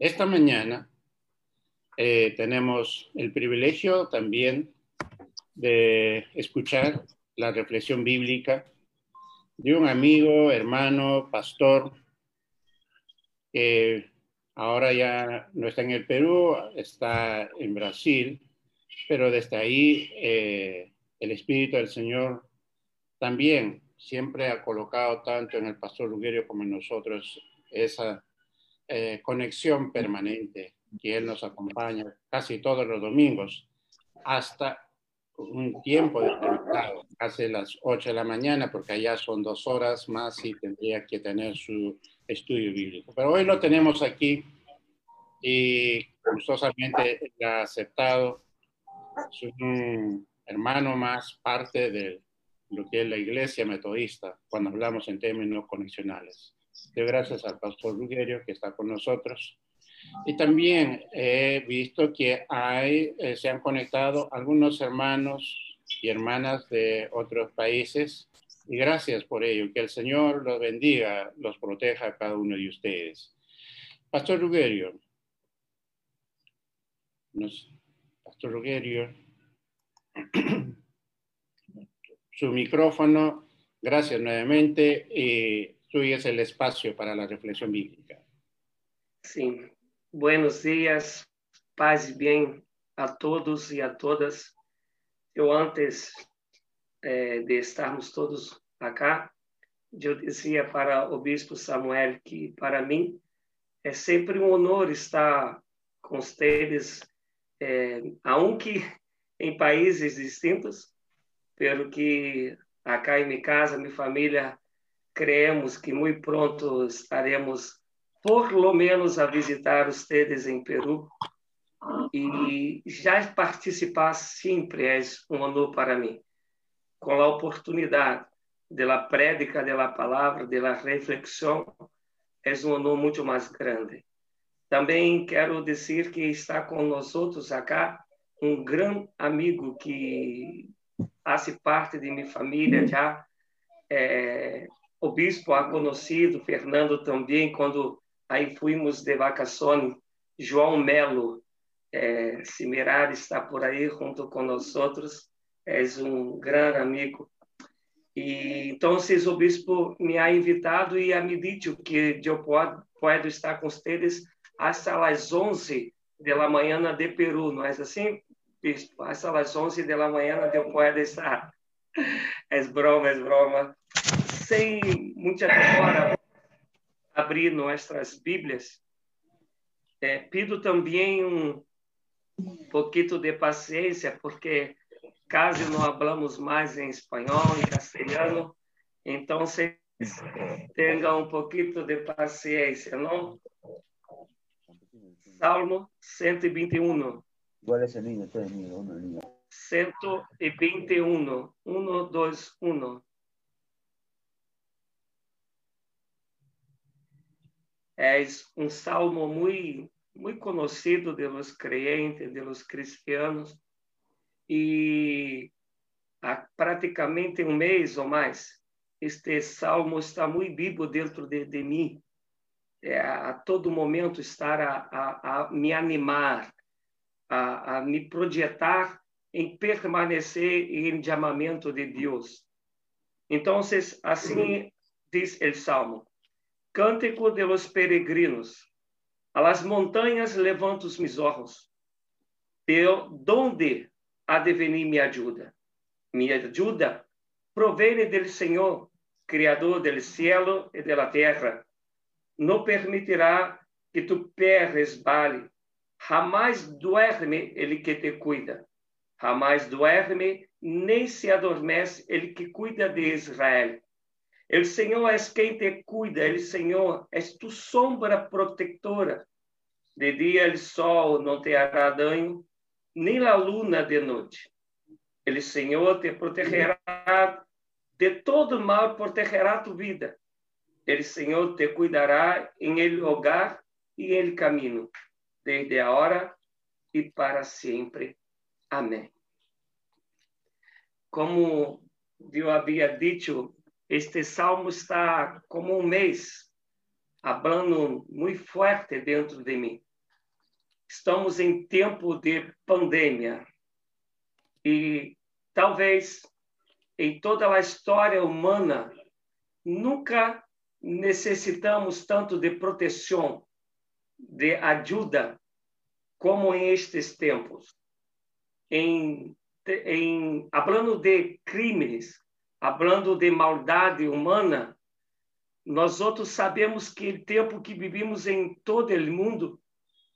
esta mañana eh, tenemos el privilegio también de escuchar la reflexión bíblica de un amigo, hermano, pastor, que ahora ya no está en el Perú, está en Brasil, pero desde ahí eh, el Espíritu del Señor también siempre ha colocado tanto en el pastor Luguerio como en nosotros esa eh, conexión permanente que Él nos acompaña casi todos los domingos hasta un tiempo determinado, casi las 8 de la mañana, porque allá son dos horas más y tendría que tener su estudio bíblico. Pero hoy lo tenemos aquí y gustosamente ha aceptado. Es un hermano más, parte de lo que es la iglesia metodista, cuando hablamos en términos conexionales. De gracias al pastor Rugerio que está con nosotros. Y también he visto que hay, eh, se han conectado algunos hermanos y hermanas de otros países. Y gracias por ello. Que el Señor los bendiga, los proteja a cada uno de ustedes. Pastor Rugerio. Pastor Rugerio. Su micrófono. Gracias nuevamente. Y suyo es el espacio para la reflexión bíblica. Sí, buenos días, paz y bien a todos y a todas. Eu antes eh, de estarmos todos acá, eu dizia para o bispo Samuel que para mim é sempre um honor estar com vocês, eh, aunque em países distintos, pelo que acá em minha casa, minha família creemos que muito pronto estaremos, por lo menos, a visitar ustedes em Peru. E já participar sempre é um honor para mim. Com a oportunidade da prédica da palavra, da reflexão, é um honor muito mais grande. Também quero dizer que está outros acá um grande amigo que faz parte de minha família já, é, o bispo ha conhecido, Fernando também, quando aí fomos de vacações, João Melo, Simerar está por aí junto com nós outros, é um grande amigo. E então, o bispo me ha invitado e me dito que eu posso, estar com vocês até as 11 da manhã de Peru, não é assim, bispo? Até as 11 da manhã eu posso estar. É broma, é broma sem muita demora, abrir nossas Bíblias, é, pido também um pouquinho de paciência, porque caso não falamos mais em espanhol, em castelhano, então vocês tenham um pouquinho de paciência, não? Salmo 121. Qual é esse linha? 121. 1, 2, 1. És um salmo muito, muito conhecido pelos crentes, pelos cristianos, e há praticamente um mês ou mais, este salmo está muito vivo dentro de, de mim. É, a todo momento estar a, a, a me animar, a, a, me projetar em permanecer em chamamento de Deus. Então, assim diz o salmo: Cântico de los peregrinos. A las montanhas levanto os mis ojos. De donde ha de venir mi ayuda? Mi ayuda proviene del Senhor, Criador del cielo e de la. No permitirá que tu pé resbale. Jamais duerme ele que te cuida. Jamais duerme, nem se adormece ele que cuida de Israel. El Senhor é quem te cuida, el Senhor é tu sombra protectora. De dia el sol não te hará dano, nem a luna de noite. El Senhor te protegerá de todo mal, protegerá tu vida. El Senhor te cuidará em el hogar e el caminho, desde a hora e para sempre. Amém. Como eu havia dito este salmo está como um mês, falando muito forte dentro de mim. estamos em tempo de pandemia. E talvez em toda a história humana nunca necessitamos tanto de proteção, de ajuda, como em estes tempos. Em, em falando de crimes, falando de maldade humana, nós outros sabemos que o tempo que vivimos em todo o mundo,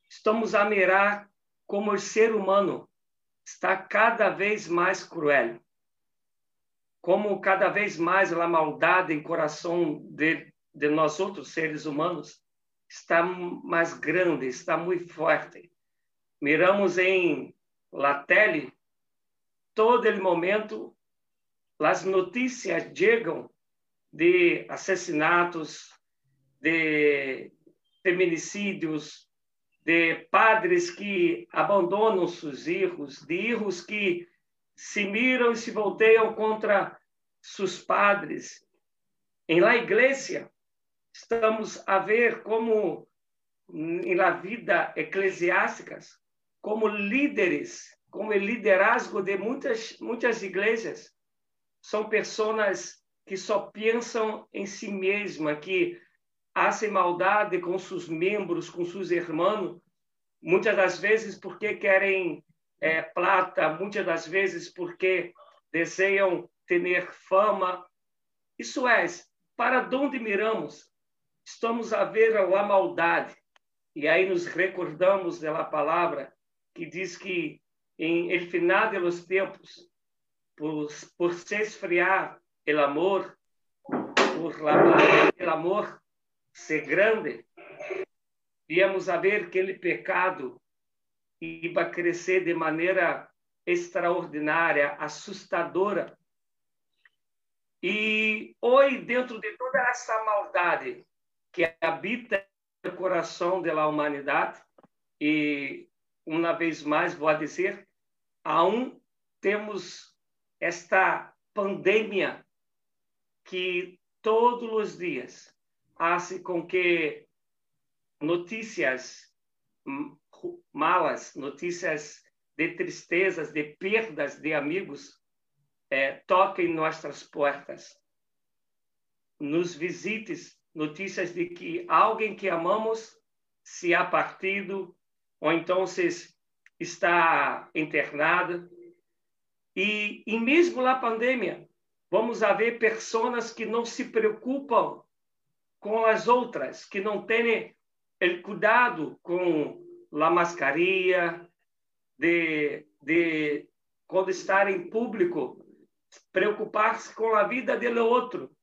estamos a mirar como o ser humano está cada vez mais cruel. Como cada vez mais a maldade em coração de, de nós outros seres humanos está mais grande, está muito forte. Miramos em la tele, todo momento, as notícias chegam de assassinatos, de feminicídios, de padres que abandonam seus filhos, de filhos que se miram e se volteiam contra seus padres. Em la igreja, estamos a ver como em la vida eclesiástica, como líderes, como o liderazgo de muitas muitas igrejas são pessoas que só pensam em si mesma, que fazem maldade com seus membros, com seus irmãos, muitas das vezes porque querem é, plata, muitas das vezes porque desejam ter fama. Isso é, para onde miramos? Estamos a ver a maldade. E aí nos recordamos da palavra que diz que em el final de los tempos, por, por se esfriar el amor, por la el amor ser grande, íamos a ver que aquele pecado ia crescer de maneira extraordinária, assustadora. E hoje, dentro de toda essa maldade que habita no coração da humanidade, e uma vez mais vou dizer, aún temos esta pandemia que todos os dias faz com que notícias malas, notícias de tristezas, de perdas de amigos, é, toquem nossas portas. Nos visites notícias de que alguém que amamos se ha partido ou então está internado. E, e mesmo na pandemia, vamos haver pessoas que não se preocupam com as outras, que não têm o cuidado com a mascaria, de, de quando estar em público, preocupar-se com a vida do outro,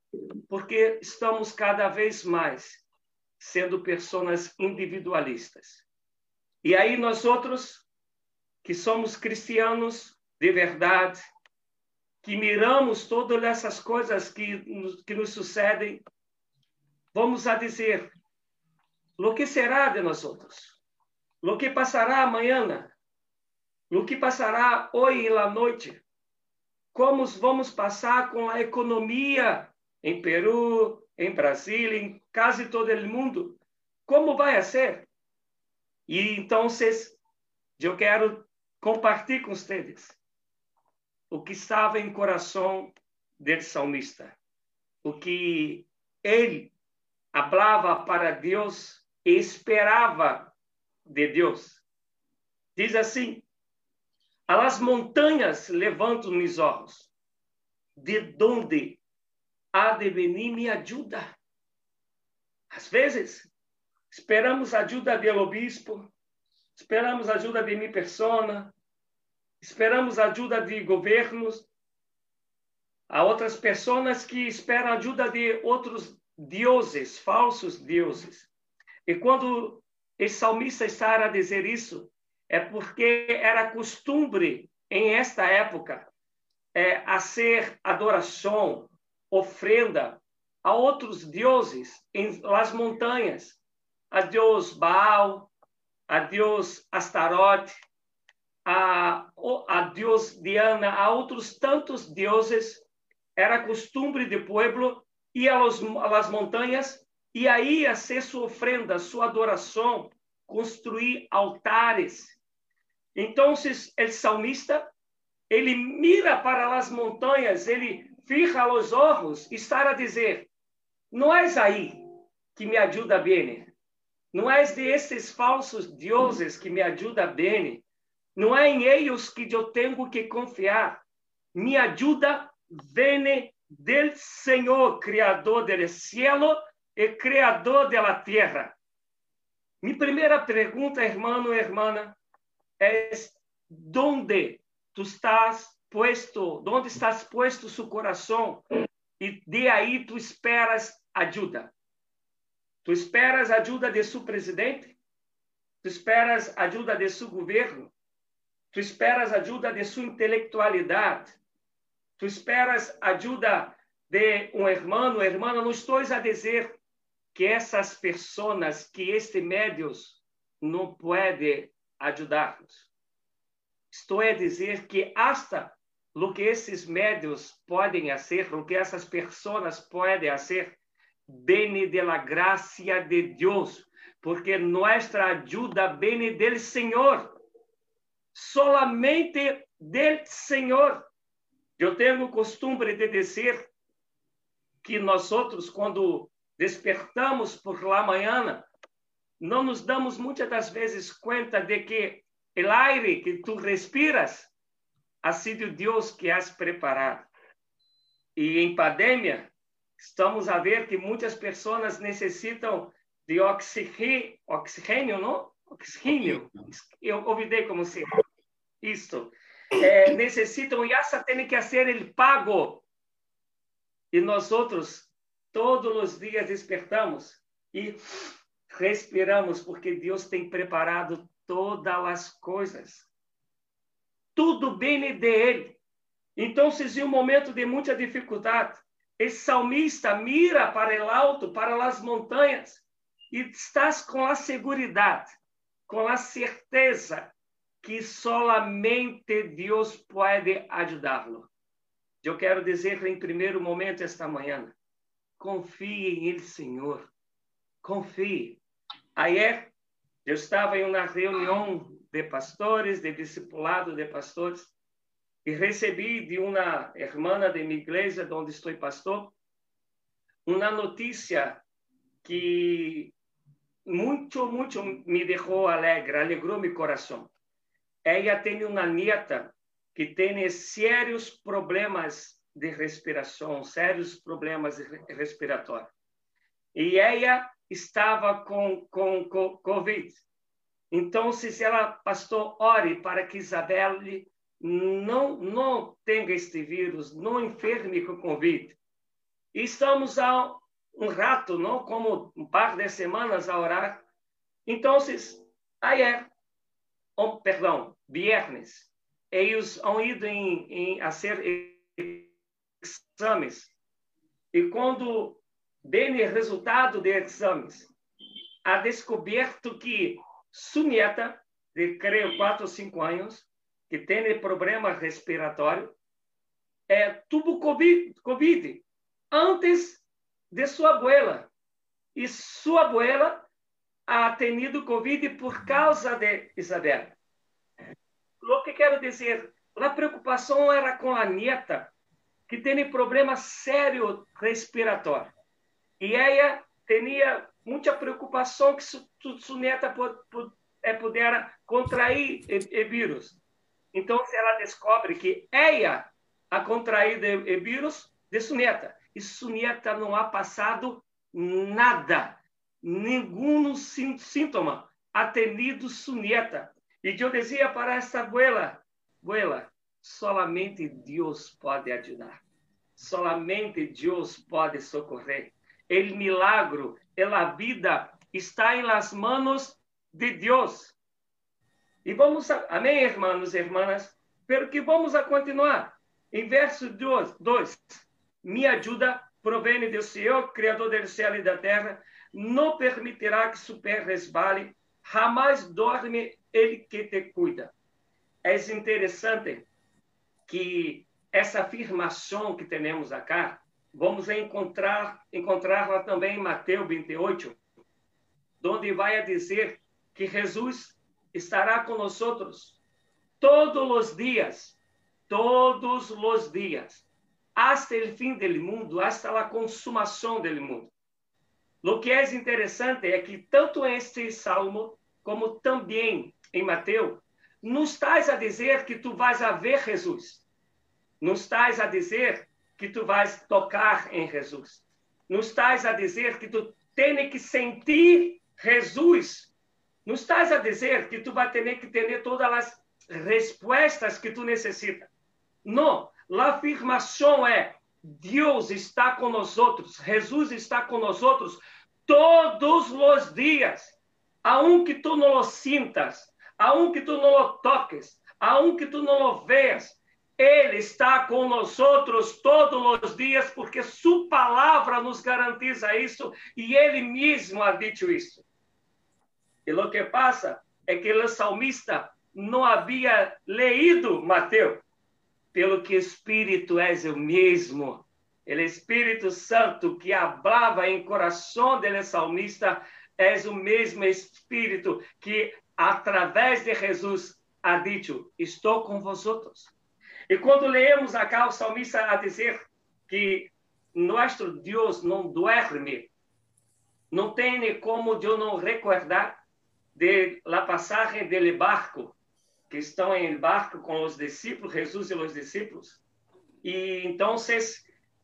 porque estamos cada vez mais sendo pessoas individualistas. E aí nós outros que somos cristianos de verdade, que miramos todas essas coisas que, que nos sucedem, vamos a dizer: o que será de nós outros? O que passará amanhã? O que passará hoje na noite? Como vamos passar com a economia em Peru, em Brasil, em quase todo o mundo? Como vai ser? E então, eu quero compartilhar com vocês o que estava em coração do salmista, o que ele falava para Deus e esperava de Deus. Diz assim: As montanhas levantam meus olhos, de onde há de venir minha ajuda? Às vezes, esperamos ajuda do obispo, esperamos ajuda de minha persona, esperamos ajuda de governos, há outras pessoas que esperam ajuda de outros deuses, falsos deuses. E quando o salmista está a dizer isso, é porque era costume em esta época é, a ser adoração, ofrenda a outros deuses em las montanhas, a Deus Baal, a Deus Astarote, a, a Deus Diana, a outros tantos deuses, era costume do povo ir às montanhas e aí a ser sua ofrenda, sua adoração construir altares. Então, o salmista, ele mira para as montanhas, ele fija os olhos e está a dizer: Não és aí que me ajuda bem, não és de esses falsos deuses que me ajuda bem, não é em eles que eu tenho que confiar. Me ajuda vem del Senhor, Criador do cielo e Criador da terra. Minha primeira pergunta, irmão e irmã, é: onde tu estás puesto? Onde estás puesto seu coração? E de aí tu esperas ajuda. Tu esperas ajuda de seu presidente? Tu esperas ajuda de seu governo? Tu esperas ajuda de sua intelectualidade? Tu esperas ajuda de um irmão, irmã? Não estou a dizer que essas pessoas, que este médios não pode ajudar-nos. Estou a dizer que hasta o que esses médios podem fazer, o que essas pessoas podem fazer, bene de la de Deus, porque nossa ajuda bene del Senhor, solamente del Senhor. Eu tenho o costume de dizer que nós outros, quando despertamos por la manhã, não nos damos muitas das vezes conta de que o aire que tu respiras ha sido Deus que has preparado. E em pandemia, estamos a ver que muitas pessoas necessitam de oxigênio, oxigênio não? Oxigênio. Eu ouvidei como se isto. É, necessitam e essa tem que ser ele pago. E nós outros todos os dias despertamos e respiramos porque Deus tem preparado todas as coisas. Tudo bem dele. Então, se em um momento de muita dificuldade, esse salmista mira para o alto, para as montanhas, e estás com a segurança, com a certeza que solamente Deus pode ajudá-lo. Eu quero dizer em primeiro momento esta manhã, confie em Ele, Senhor. Confie. Ayer eu estava em uma reunião de pastores, de discipulado de pastores, e recebi de uma irmã de minha igreja, onde estou pastor, uma notícia que muito, muito me deixou alegre, alegrou meu coração. Ela tem uma nieta que tem sérios problemas de respiração, sérios problemas respiratórios. E ela estava com, com, com Covid. Então, se ela, pastor, ore para que Isabelle não, não tenha este vírus, não enferme com Covid. E estamos há um rato, não como um par de semanas a orar. Então, ayer, oh, perdão, viernes, eles han ido em, em, a ser exames. E quando vem o resultado de exames, ha descoberto que sua neta, de creio quatro ou cinco anos, que tem problema respiratório, é, tuvo COVID, COVID antes de sua abuela. E sua abuela ha tenido COVID por causa de Isabel. O que quero dizer? A preocupação era com a neta, que tem problema sério respiratório. E ela tinha muita preocupação que sua neta pudesse contrair o vírus. Então, se ela descobre que ela a contraído o vírus de sua neta, e sua neta não ha passado nada, nenhum sintoma sua neta. E eu dizia para esta abuela, abuela, solamente Deus pode ajudar. Solamente Deus pode socorrer. O milagro, a vida está em las manos de Deus. E vamos, a, amém, irmãos e irmãs? Pero que vamos a continuar. Em verso 2, minha ajuda provém do Senhor, Criador do céu e da terra, não permitirá que seu pé resbale, jamais dorme ele que te cuida. É interessante que essa afirmação que temos aqui, vamos encontrar encontrá-la também em Mateus 28, onde vai dizer que Jesus estará nós todos os dias, todos os dias, hasta o fim do mundo, hasta a consumação do mundo. O que é interessante é que tanto este salmo como também em Mateus, não estás a dizer que tu vais a ver Jesus. Não estás a dizer que tu vais tocar em Jesus. Não estás a dizer que tu tens que sentir Jesus. Não estás a dizer que tu vai ter que ter todas as respostas que tu necessita. Não. A afirmação é: Deus está outros, Jesus está outros todos os dias. Aunque tu não o sintas, aunque tu não o toques, aunque tu não o veas, ele está com nós todos os dias, porque sua palavra nos garantiza isso e ele mesmo ha dicho isso. E o que passa é que o salmista não havia leído Mateus, pelo que Espírito é o mesmo. O Espírito Santo que hablava em coração do salmista é o mesmo Espírito que, através de Jesus, ha dicho: Estou com vosotros. E quando leemos acá o salmista a dizer que nosso Deus não duerme, não tem como eu não recordar de la passagem del barco, que estão em barco com os discípulos, Jesus e os discípulos. E então,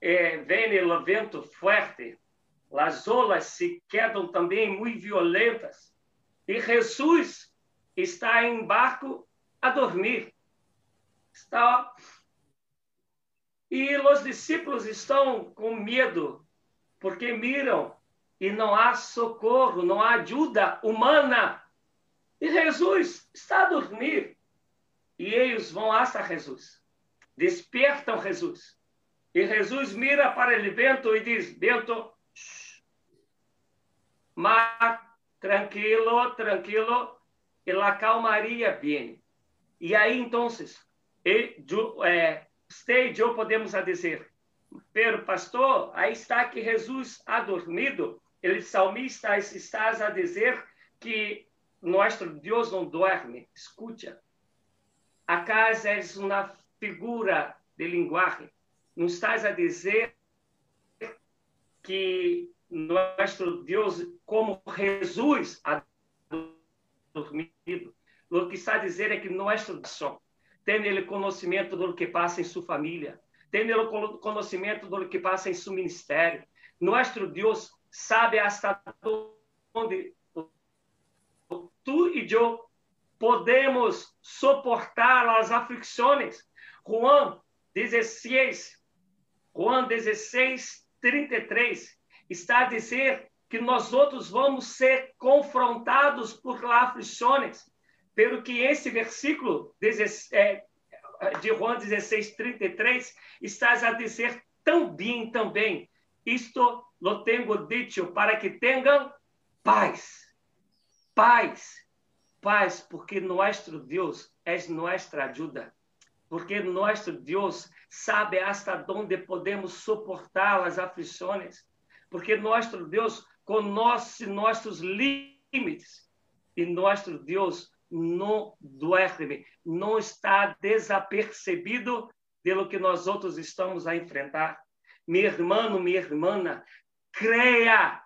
eh, vem o vento forte, as olas se quedam também muito violentas, e Jesus está em barco a dormir está e os discípulos estão com medo, porque miram e não há socorro, não há ajuda humana. E Jesus está a dormir. E eles vão a Jesus. Despertam Jesus. E Jesus mira para o vento e diz: Vento, mar, tranquilo, tranquilo. E a calmaria vem. E aí, então, e é, stage, ou podemos dizer, pero pastor, aí está que Jesus ha dormido. Ele salmista está a dizer que nosso Deus não dorme. Escuta, a casa é uma figura de linguagem. Não estás a dizer que nosso Deus, como Jesus, ha dormido. O que está a dizer é que nosso som tem ele conhecimento do que passa em sua família, tem ele conhecimento do que passa em seu ministério. Nosso Deus sabe hasta onde tu e eu podemos suportar as aflições. Juan 16, Juan 16, 33, está a dizer que nós outros vamos ser confrontados por aflições. Pelo que esse versículo é, de Juan 16, 33 estás a dizer também, também, isto lo tenho dito para que tenham paz, paz, paz, porque nosso Deus é nossa ajuda, porque nosso Deus sabe hasta onde podemos suportar as aflições, porque nosso Deus conhece nossos limites. E nosso Deus não duerme, não está desapercebido pelo que nós outros estamos a enfrentar. Meu irmão, minha irmã, creia,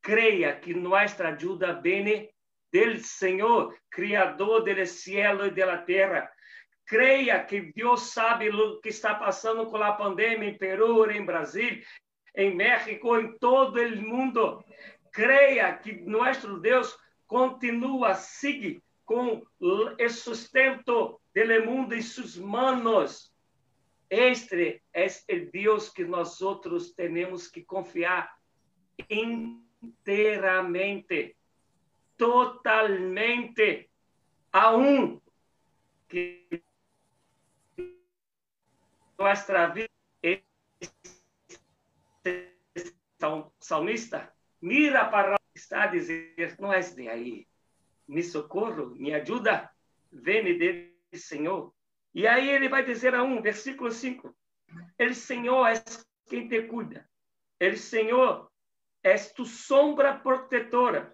creia que nossa ajuda vem do Senhor, Criador do céu e da terra. Creia que Deus sabe o que está passando com a pandemia em Peru, em Brasil, em México, em todo o mundo. Creia que nosso Deus continua seguir com o sustento do mundo em suas manos. Este é o Deus que nós outros temos que confiar inteiramente, totalmente, a um que nossa vida salmista mira para está a dizer não é de aí. Me socorro, me ajuda, vem dele, Senhor. E aí ele vai dizer a um, versículo 5, El Senhor é quem te cuida, El Senhor é tu sombra protetora,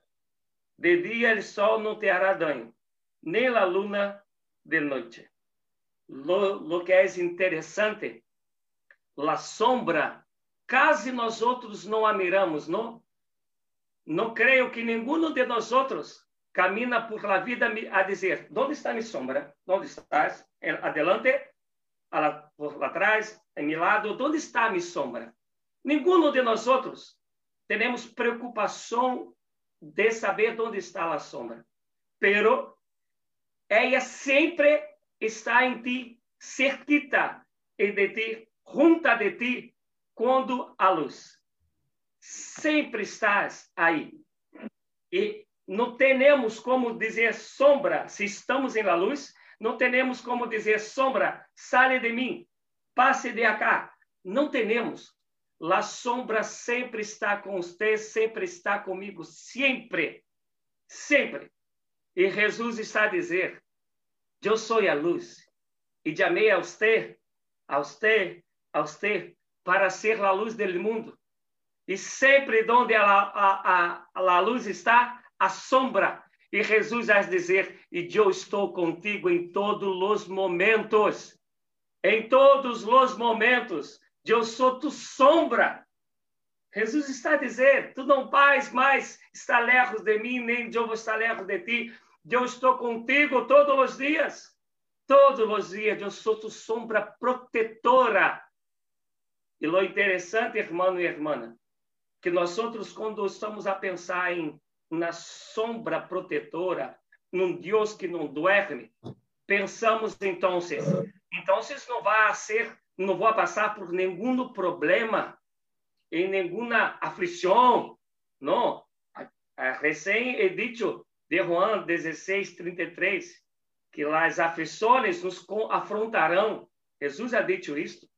De dia o sol não te hará dano, nem a luna de noite. Lo, lo que é interessante, a sombra, quase nós outros não a miramos, não? Não creio que nenhum de nós outros camina por la vida a dizer: onde está minha sombra? Onde estás? Adelante, por lá atrás, em meu lado, onde está minha sombra? Nenhum de nós outros temos preocupação de saber onde está a sombra. Pero ela sempre está em ti, cerquita e de ti, junta de ti, quando a luz. Sempre estás aí. E não temos como dizer sombra se estamos em la luz, não temos como dizer sombra, sale de mim, passe de acá. Não temos. La sombra sempre está com você, sempre está comigo, sempre, sempre. E Jesus está a dizer: Eu sou a luz e chamei a você, a você, a você, para ser a luz do mundo. E sempre onde a, a, a, a luz está, a sombra. E Jesus vai dizer: E eu estou contigo em todos os momentos. Em todos os momentos eu sou tu sombra. Jesus está a dizer: Tu não vais mais estar lejos de mim, nem eu vou estar lejos de ti. Eu estou contigo todos os dias. Todos os dias eu sou tu sombra protetora. E o interessante, irmão e irmã, que nós outros, quando estamos a pensar em na sombra protetora, num Deus que não dorme, pensamos então, então não vai ser não vou passar por nenhum problema, em nenhuma aflição. Não. Recém é dito de Juan 16, 33, que as aflições nos afrontarão. Jesus ha dito isto.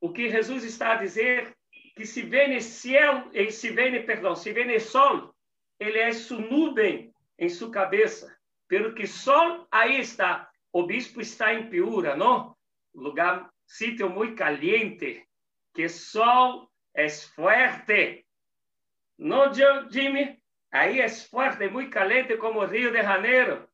O que Jesus está a dizer que se vê no céu, se vê, perdão, se vê no sol, ele é sua nuvem em sua cabeça. Pelo que sol aí está. O bispo está em Piura, não? Lugar sitio muy caliente, que sol es fuerte. No, Jimmy, ahí es fuerte, muy caliente como Río de Janeiro.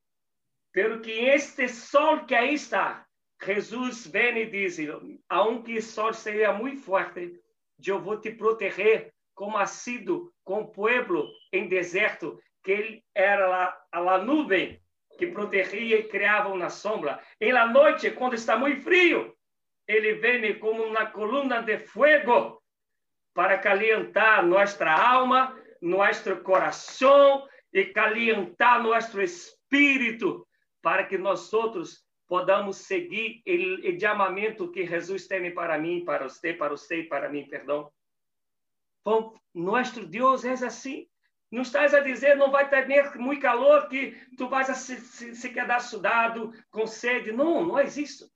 Pero que este sol que ahí está, Jesús ven y dice, aunque el sol sea muy fuerte, yo voy a te proteger como ha sido com o pueblo em deserto, que ele era a, a nuvem que protegia e criava uma sombra. Em la noite, quando está muito frio, ele vem como uma coluna de fogo para calentar nossa alma, nosso coração e calentar nosso espírito, para que nós outros podamos seguir o chamamento que Jesus tem para mim, para você, para você e para mim, perdão. Bom, nosso Deus é assim. Não estás a dizer, não vai ter muito calor, que tu vais se, se, se quedar sudado, com sede. Não, não é isso.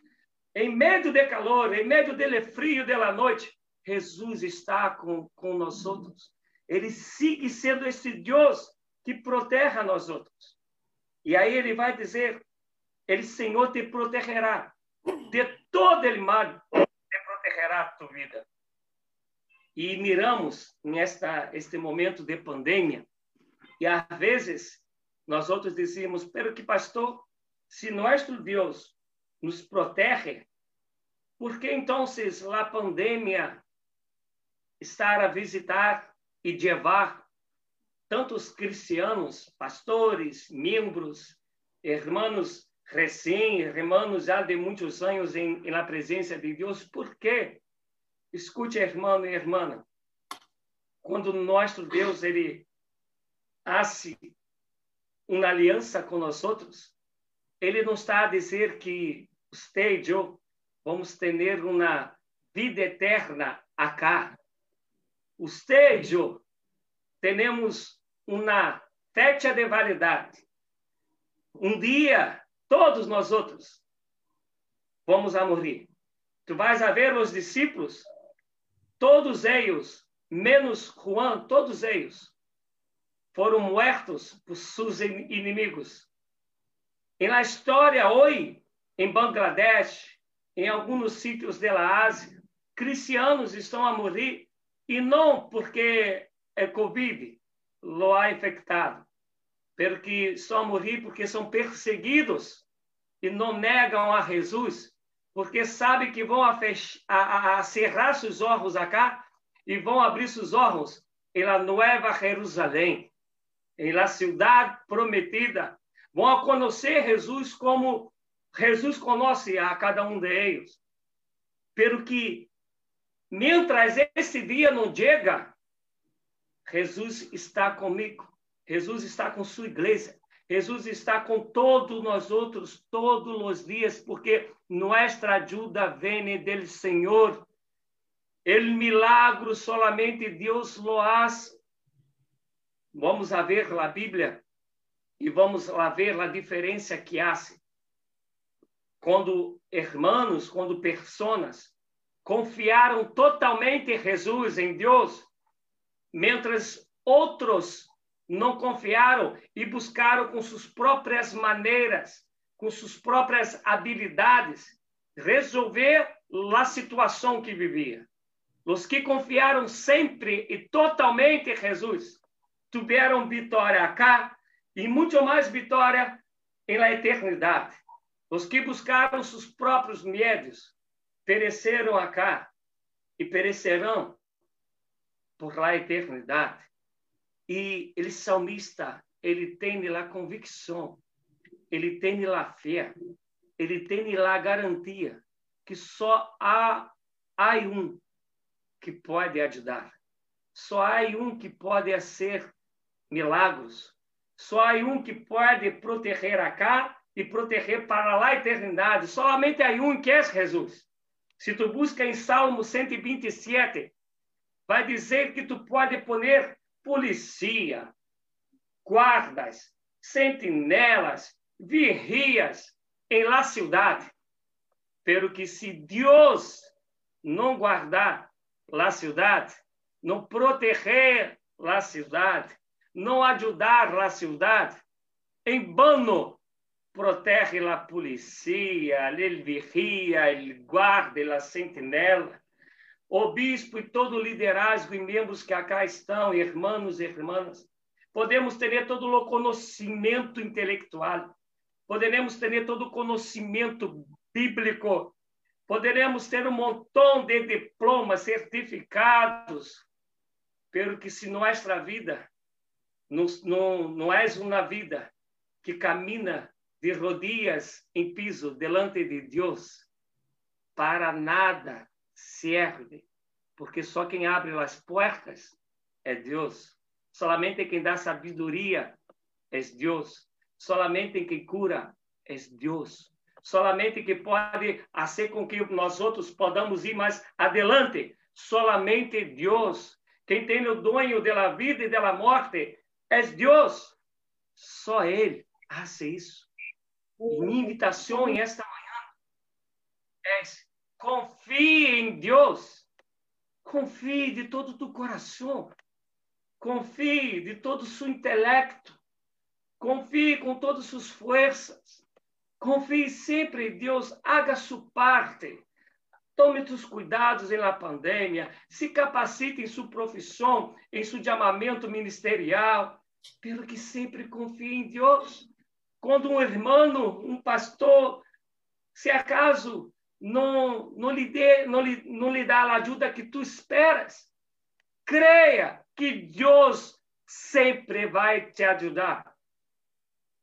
Em meio de calor, em meio de frio da noite, Jesus está com, com nós outros. Ele sigue sendo esse Deus que protege a nós outros. E aí ele vai dizer: Ele, Senhor, te protegerá de todo o mal, te protegerá a tua vida. E miramos nesta este momento de pandemia, e às vezes nós outros dizíamos: Pero que pastor, se nosso Deus nos protege, por que então a pandemia estar a visitar e levar tantos cristianos, pastores, membros, irmãos recém, irmãos já de muitos anos em, la presença de Deus? Por quê? Escute, irmão e irmã, quando nosso Deus ele hace uma aliança com nós outros, ele não está a dizer que e eu vamos ter uma vida eterna acá. Usted e eu temos uma fecha de validade. Um dia, todos nós outros vamos a morrer. Tu vais a ver os discípulos, todos eles, menos Juan, todos eles, foram mortos por seus inimigos. E na história hoje, em Bangladesh, em alguns sítios da Ásia, cristianos estão a morrer e não porque é Covid lo ha infectado, pero que só morri porque são perseguidos e não negam a Jesus, porque sabe que vão a, fech... a, a, cerrar seus olhos acá e vão abrir seus olhos em la Nova Jerusalém, em la cidade prometida. Vão a conhecer Jesus como Jesus conhece a cada um deles. Pero que, mientras esse dia não chega, Jesus está comigo. Jesus está com sua igreja. Jesus está com todos nós outros todos os dias, porque nossa ajuda vem do Senhor. O milagro solamente Deus lo faz. Vamos a ver a Bíblia e vamos a ver a diferença que há quando hermanos, quando personas confiaram totalmente em Jesus, em Deus, mientras outros não confiaram e buscaram com suas próprias maneiras, com suas próprias habilidades, resolver a situação que vivia. Os que confiaram sempre e totalmente em Jesus tiveram vitória cá e muito mais vitória la eternidade. Os que buscaram seus próprios meios pereceram acá e perecerão por la eternidade. E ele salmista, ele tem a convicção, ele tem a fé, ele tem a garantia que só há, há um que pode ajudar. Só há um que pode fazer milagros. Só há um que pode proteger acá e proteger para lá a eternidade. Somente há um que é Jesus. Se tu busca em Salmo 127, vai dizer que tu pode poner polícia, guardas, sentinelas, virrias em la cidade. Pero que se Deus não guardar la cidade, não proteger la cidade, não ajudar la cidade, em vano protege la polícia, ele vigia, ele guarda, la sentinela, o bispo e todo o liderazgo e membros que acá estão, irmãos e irmãs, podemos ter todo o conhecimento intelectual, poderemos ter todo o conhecimento bíblico, poderemos ter um montão de diplomas, certificados, pelo que se nossa vida não, não, não é uma vida que camina de rodillas em piso delante de Deus, para nada serve, porque só quem abre as portas é Deus. Solamente quem dá sabedoria é Deus. Solamente quem cura é Deus. Solamente que pode fazer com que nós outros podamos ir mais adelante. Solamente Deus. Quem tem o dono da vida e da morte é Deus. Só Ele hace isso. Minha invitação esta manhã é Confie em Deus. Confie de todo o teu coração. Confie de todo o seu intelecto. Confie com todas suas forças. Confie sempre em Deus. Haga sua parte. Tome seus cuidados em la pandemia. Se capacite em sua profissão, em seu chamamento ministerial. Pelo que sempre confie em Deus. Quando um irmão, um pastor, se acaso não, não, lhe dê, não, lhe, não lhe dá a ajuda que tu esperas. Creia que Deus sempre vai te ajudar.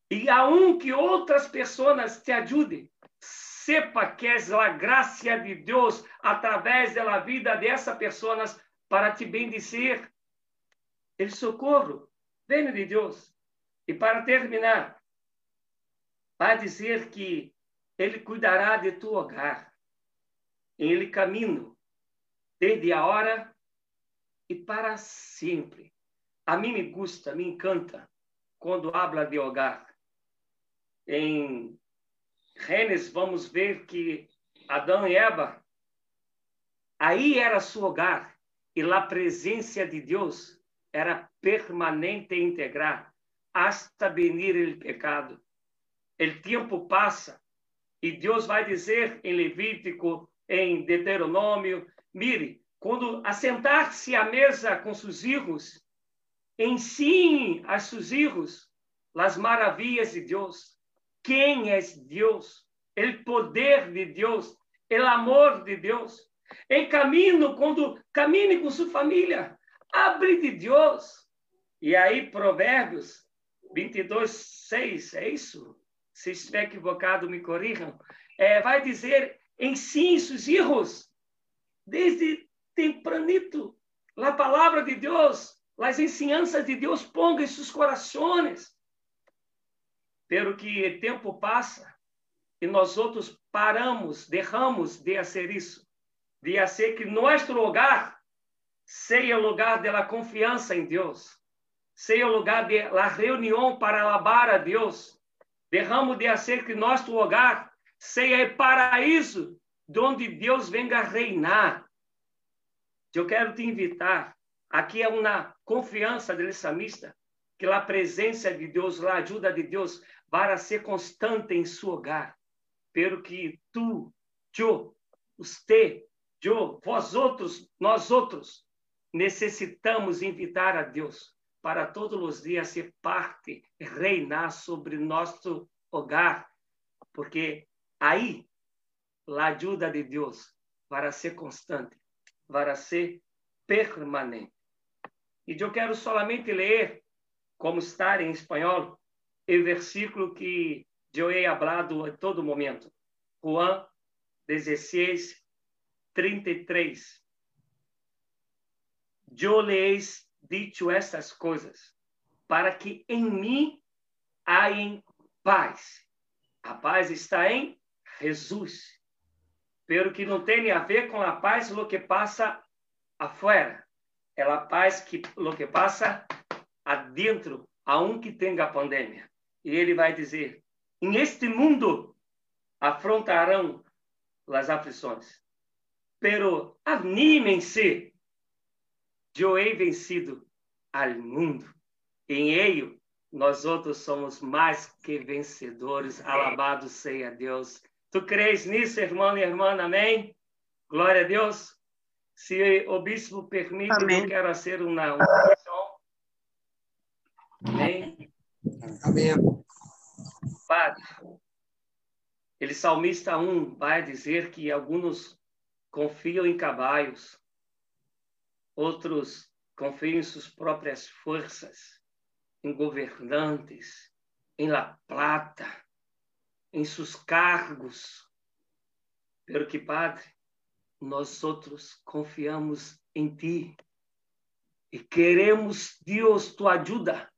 E aun que outras pessoas te ajudem, sepa que é a graça de Deus através da vida dessas pessoas para te bendizer. El socorro vem de Deus. E para terminar, vai dizer que Ele cuidará de tu hogar ele caminho desde a hora e para sempre. A mim me gusta, me encanta quando habla de hogar. Em Gênesis vamos ver que Adão e Eva aí era seu hogar e a presença de Deus era permanente e integral hasta venir o pecado. O tempo passa e Deus vai dizer em Levítico em Deuteronômio. Mire, quando assentar-se à mesa com seus filhos, ensine a seus filhos as maravilhas de Deus, quem é Deus, o poder de Deus, o amor de Deus. Em caminho, quando camine com sua família, abre de Deus. E aí, Provérbios 22, 6, é isso? Se estiver equivocado, me corrijam. É, vai dizer: ensine seus filhos desde tempranito a palavra de Deus, as ensinanças de Deus, ponga em seus corações. Pero que o tempo passa e nós outros paramos, derramos de fazer isso, de fazer que nosso lugar seja o lugar da confiança em Deus, seja o lugar de la reunião para alabar a Deus. Derramo de fazer que nosso lugar seja o paraíso onde Deus venga reinar. Eu quero te invitar. Aqui é uma confiança do salmista que a presença de Deus, a ajuda de Deus, vai ser constante em seu hogar. Pero que tu, eu, você, eu, vós outros, nós outros, necessitamos invitar a Deus para todos os dias ser parte, reinar sobre nosso hogar, porque aí a ajuda de Deus para ser constante, para ser permanente. E eu quero solamente ler, como está em espanhol, o versículo que eu he hablado a todo momento. Juan 16, 33. Eu lhes dicho estas coisas para que em mim haja paz. A paz está em Jesus. Pero que não tem a ver com a paz lo que passa afuera. É a paz que lo que passa adentro, a um que tenha a pandemia. E ele vai dizer: em este mundo afrontarão as aflições, pero anímense, eu he vencido al mundo. Em ele, nós outros somos mais que vencedores. Alabado seja Deus. Tu crês nisso, irmão e irmã? Amém? Glória a Deus. Se o bispo permite, Amém. eu quero fazer uma oração. Amém? Amém. Padre, ele salmista 1 vai dizer que alguns confiam em caballos, outros confiam em suas próprias forças, em governantes, em La Plata, em seus cargos. Pero que, Padre, nós outros confiamos em Ti e queremos, Deus, Tua ajuda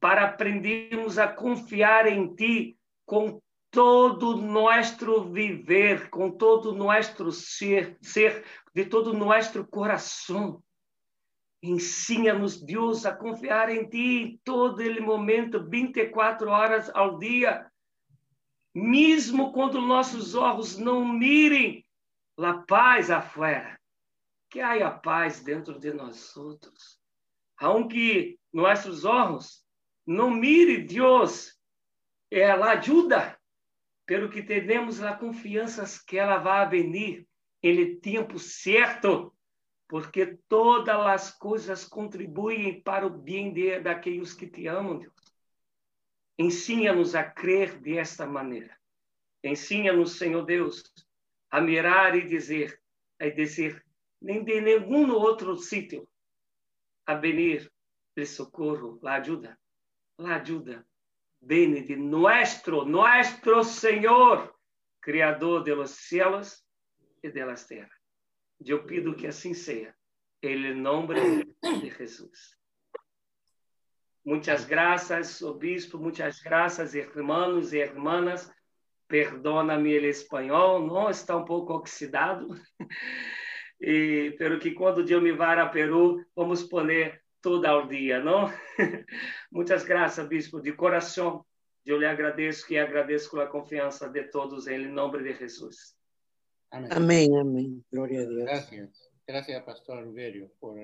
para aprendermos a confiar em Ti com todo nosso viver, com todo nosso ser, ser, de todo nosso coração. Ensina-nos, Deus, a confiar em Ti em todo ele momento, 24 horas ao dia. Mesmo quando nossos olhos não mirem a paz afuera, que há a paz dentro de nós outros. Aunque nossos olhos não mire Deus, ela ajuda, pelo que temos a confiança que ela vai venir em tempo certo porque todas as coisas contribuem para o bem de, daqueles que te amam, Deus. Ensina-nos a crer desta maneira. Ensina-nos, Senhor Deus, a mirar e dizer, a dizer, nem de nenhum outro sítio a venir de socorro, la ajuda, la ajuda, bene de nuestro, nuestro Senhor, Criador de los cielos e de las terras. Eu pido que assim seja. Em nome de Jesus. Muitas graças, obispo, muitas graças, irmãos e irmãs. Perdona-me o espanhol, não está um pouco oxidado. E pelo que quando eu me vá a Peru, vamos poner toda ao dia, não? Muitas graças, bispo, de coração. Eu lhe agradeço e agradeço com a confiança de todos em nome de Jesus. Amén. Amén, amén. Gloria a Dios. Gracias. Gracias, Pastor Ruberio, por el